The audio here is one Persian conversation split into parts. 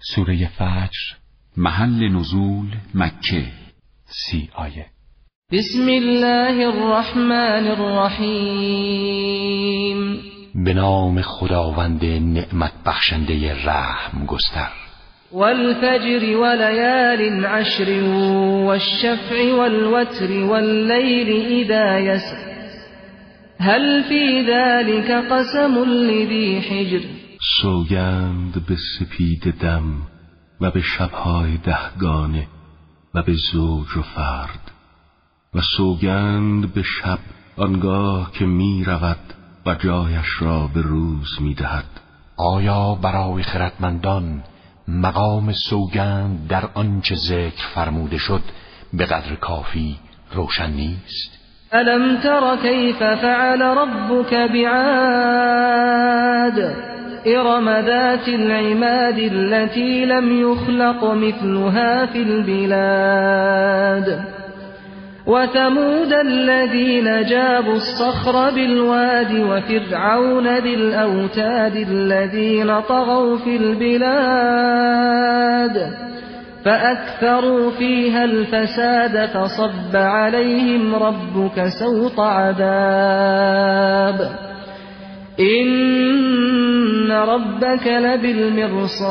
سوره فجر محل نزول مکه سی آیه. بسم الله الرحمن الرحیم. به نام خداوند نعمت بخشنده رحم گستر. والفجر وليال عشر والشفع والوتر والليل إذا يسر هل في ذلك قسم لذي حجر؟ سوگند به سپید دم و به شبهای دهگانه و به زوج و فرد و سوگند به شب آنگاه که می رود و جایش را به روز می دهد. آیا برای خردمندان مقام سوگند در آنچه ذکر فرموده شد به قدر کافی روشن نیست؟ الم تر كيف فعل ربك بعاد؟ ارم ذات العماد التي لم يخلق مثلها في البلاد وثمود الذين جابوا الصخر بالواد وفرعون ذي الأوتاد الذين طغوا في البلاد فأكثروا فيها الفساد فصب عليهم ربك سوط عذاب إن ربك لبالمرصاد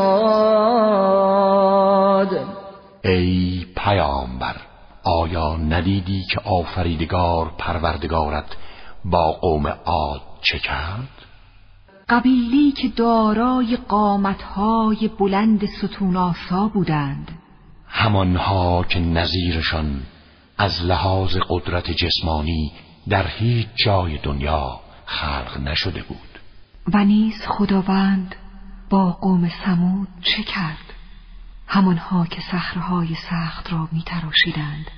ای پیامبر آیا ندیدی که آفریدگار پروردگارت با قوم عاد چه کرد؟ قبیلی که دارای قامتهای بلند ستوناسا بودند همانها که نظیرشان از لحاظ قدرت جسمانی در هیچ جای دنیا خلق نشده بود. و نیز خداوند با قوم سمود چه کرد؟ همانها که صخرههای سخت را می تراشیدند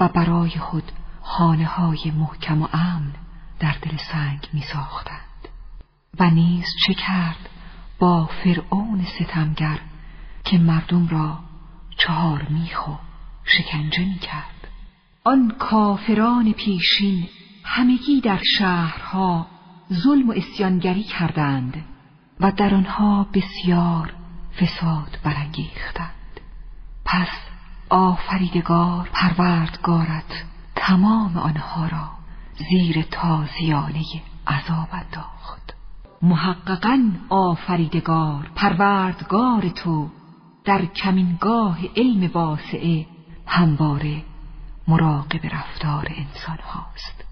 و برای خود خانه های محکم و امن در دل سنگ می ساختند و نیز چه کرد با فرعون ستمگر که مردم را چهار میخ و شکنجه می کرد آن کافران پیشین همگی در شهرها ظلم و اسیانگری کردند و در آنها بسیار فساد برانگیختند. پس آفریدگار پروردگارت تمام آنها را زیر تازیانه عذاب انداخت. محققا آفریدگار پروردگار تو در کمینگاه علم واسعه همواره مراقب رفتار انسان هاست.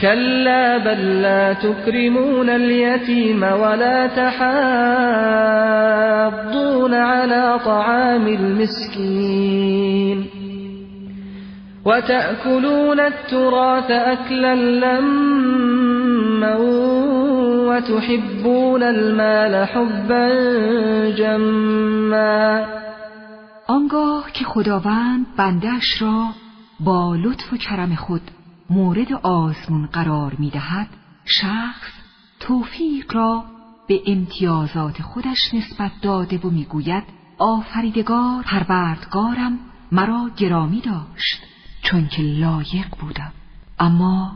كلا بل لا تكرمون اليتيم ولا تحاضون على طعام المسكين وتأكلون التراث أكلا لما وتحبون المال حبا جما آنگاه که خداوند بندش را با لطف و کرم خود مورد آزمون قرار می دهد شخص توفیق را به امتیازات خودش نسبت داده و می‌گوید آفریدگار پروردگارم مرا گرامی داشت چون که لایق بودم. اما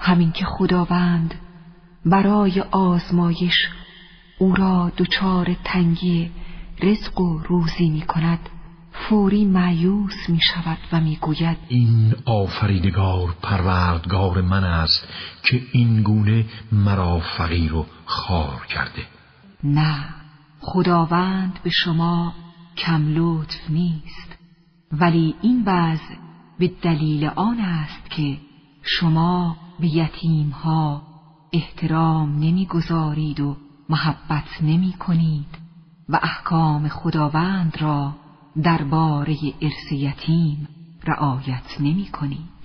همین که خداوند برای آزمایش او را دچار تنگی رزق و روزی می کند فوری معیوس می شود و می گوید این آفریدگار پروردگار من است که این گونه مرا فقیر و خار کرده. نه خداوند به شما کم لطف نیست ولی این وضع به دلیل آن است که شما به یتیم ها احترام نمی‌گذارید و محبت نمی کنید و احکام خداوند را درباره ارث یتیم رعایت نمی کنید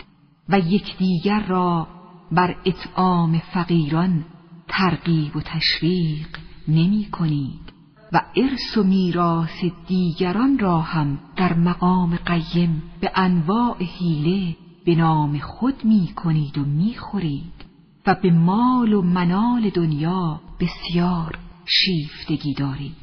و یکدیگر را بر اطعام فقیران ترغیب و تشویق نمی کنید و ارث و میراث دیگران را هم در مقام قیم به انواع حیله به نام خود می کنید و می خورید و به مال و منال دنیا بسیار شیفتگی دارید.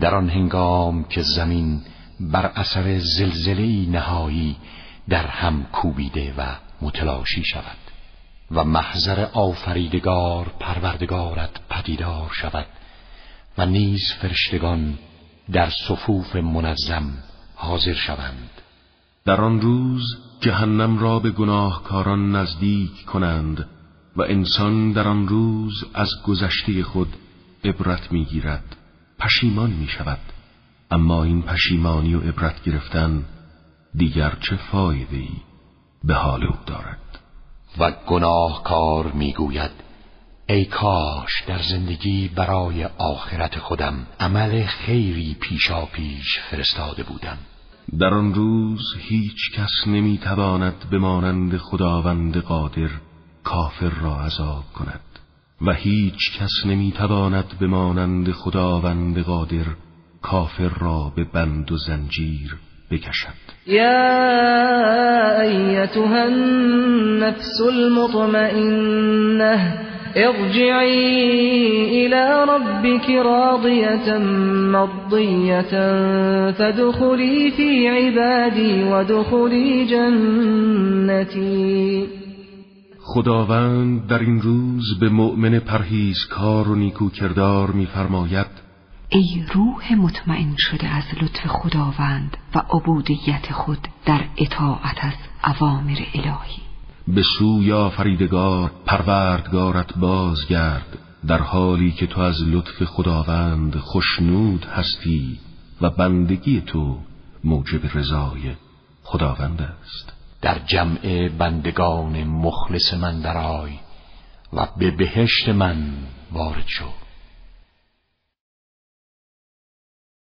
در آن هنگام که زمین بر اثر زلزله نهایی در هم کوبیده و متلاشی شود و محضر آفریدگار پروردگارت پدیدار شود و نیز فرشتگان در صفوف منظم حاضر شوند. در آن روز جهنم را به گناهکاران نزدیک کنند و انسان در آن روز از گذشته خود عبرت می‌گیرد. پشیمان می شود اما این پشیمانی و عبرت گرفتن دیگر چه فایده ای به حال او دارد؟ و گناهکار می‌گوید ای کاش در زندگی برای آخرت خودم عمل خیری پیشا پیش فرستاده بودم. در آن روز هیچ کس نمی‌تواند به مانند خداوند قادر کافر را عذاب کند. و هیچ کس نمی‌تواند به مانند خداوند قادر کافر را به بند و زنجیر بکشد. یا ایتها النفس المطمئنه ارجعی الى ربك راضية مرضية فدخلی في عبادی ودخلی جنتی. خداوند در این روز به مؤمن پرهیزکار و نیکو کردار میفرماید. ای روح مطمئن شده از لطف خداوند و عبودیت خود در اطاعت از اوامر الهی. به سوی آفریدگار پروردگارت بازگرد در حالی که تو از لطف خداوند خشنود هستی و بندگی تو موجب رضای خداوند است. در جمع بندگان مخلص من درای و به بهشت من وارد شد